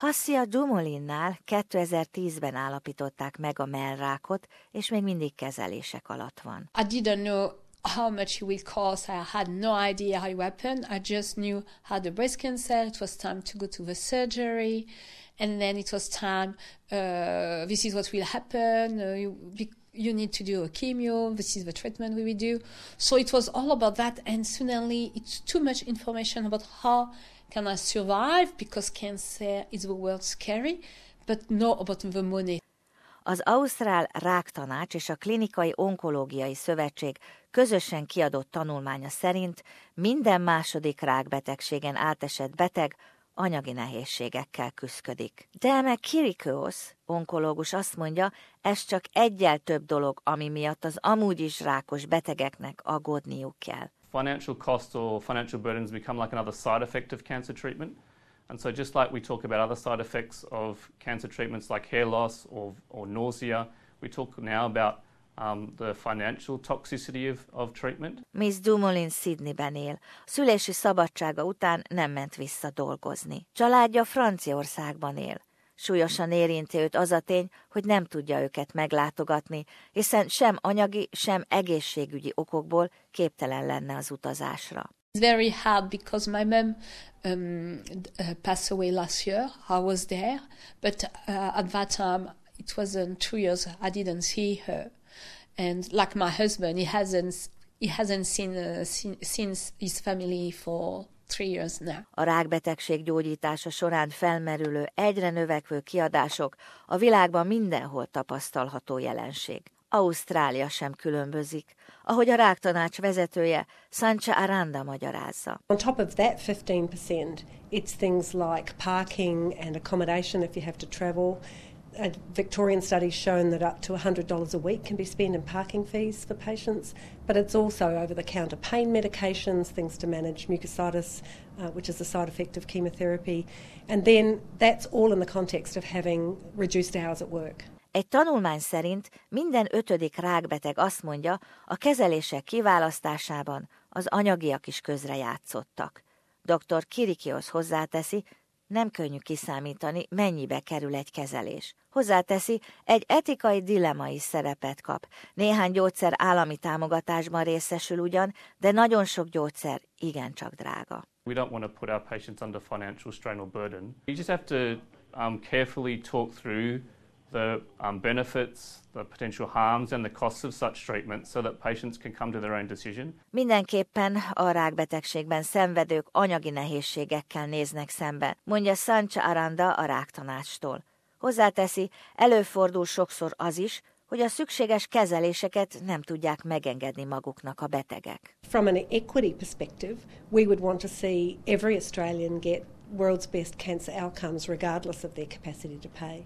Hassia Dumolinnál 2010-ben állapították meg a mellrákot, és még mindig kezelések alatt van. I didn't know how much it will cost. I had no idea how it happened. I just knew had a breast cancer. It was time to go to the surgery. And then it was time, uh, this is what will happen. Uh, you, you need to do a chemo. This is the treatment we will do. So it was all about that. And suddenly it's too much information about how can I survive because cancer is the world scary, but no about the money. Az Ausztrál Ráktanács és a Klinikai Onkológiai Szövetség közösen kiadott tanulmánya szerint minden második rákbetegségen átesett beteg anyagi nehézségekkel küzdik. Delme Kirikos, onkológus azt mondja, ez csak egyel több dolog, ami miatt az amúgy is rákos betegeknek aggódniuk kell. Financial costs or financial burdens become like another side effect of cancer treatment. And so just like we talk about other side effects of cancer treatments like hair loss or, or nausea, we talk now about um, the financial toxicity of, of treatment. Miss Dumoulin Sydneyben él. Szülési szabadsága után nem ment vissza dolgozni. Családja Franciaországban él. Súlyosan érinti őt az a tény, hogy nem tudja őket meglátogatni, hiszen sem anyagi, sem egészségügyi okokból képtelen lenne az utazásra. It's very hard because my mom um, uh, passed away last year. I was there, but uh, at that time it wasn't two years. I didn't see her. and like my husband, he hasn't he hasn't seen, uh, seen since his family for. A rákbetegség gyógyítása során felmerülő, egyre növekvő kiadások a világban mindenhol tapasztalható jelenség. Ausztrália sem különbözik, ahogy a ráktanács vezetője Sancha Aranda magyarázza. On top of that 15%, it's things like parking and accommodation if you have to travel, a Victorian study's shown that up to $100 a week can be spent in parking fees for patients, but it's also over the counter pain medications, things to manage mucositis, uh, which is a side effect of chemotherapy, and then that's all in the context of having reduced hours at work. Egy tanulmány szerint minden ötödik rákbeteg azt mondja, a kezelések kiválasztásában az anyagiak is közrejátszottak. Dr. Kirikios hozzáteszi, nem könnyű kiszámítani, mennyibe kerül egy kezelés. Hozzáteszi, egy etikai dilemma is szerepet kap. Néhány gyógyszer állami támogatásban részesül ugyan, de nagyon sok gyógyszer igencsak drága. We don't want to put our patients under financial strain or burden. You just have to um, carefully talk through the um, benefits, the potential harms and the costs of such treatment so that patients can come to their own decision. Mindenképpen a rákbetegségben szenvedők anyagi nehézségekkel néznek szembe, mondja Sancha Aranda a ráktanácstól. Hozzáteszi, előfordul sokszor az is, hogy a szükséges kezeléseket nem tudják megengedni maguknak a betegek. From an equity perspective, we would want to see every Australian get world's best cancer outcomes regardless of their capacity to pay.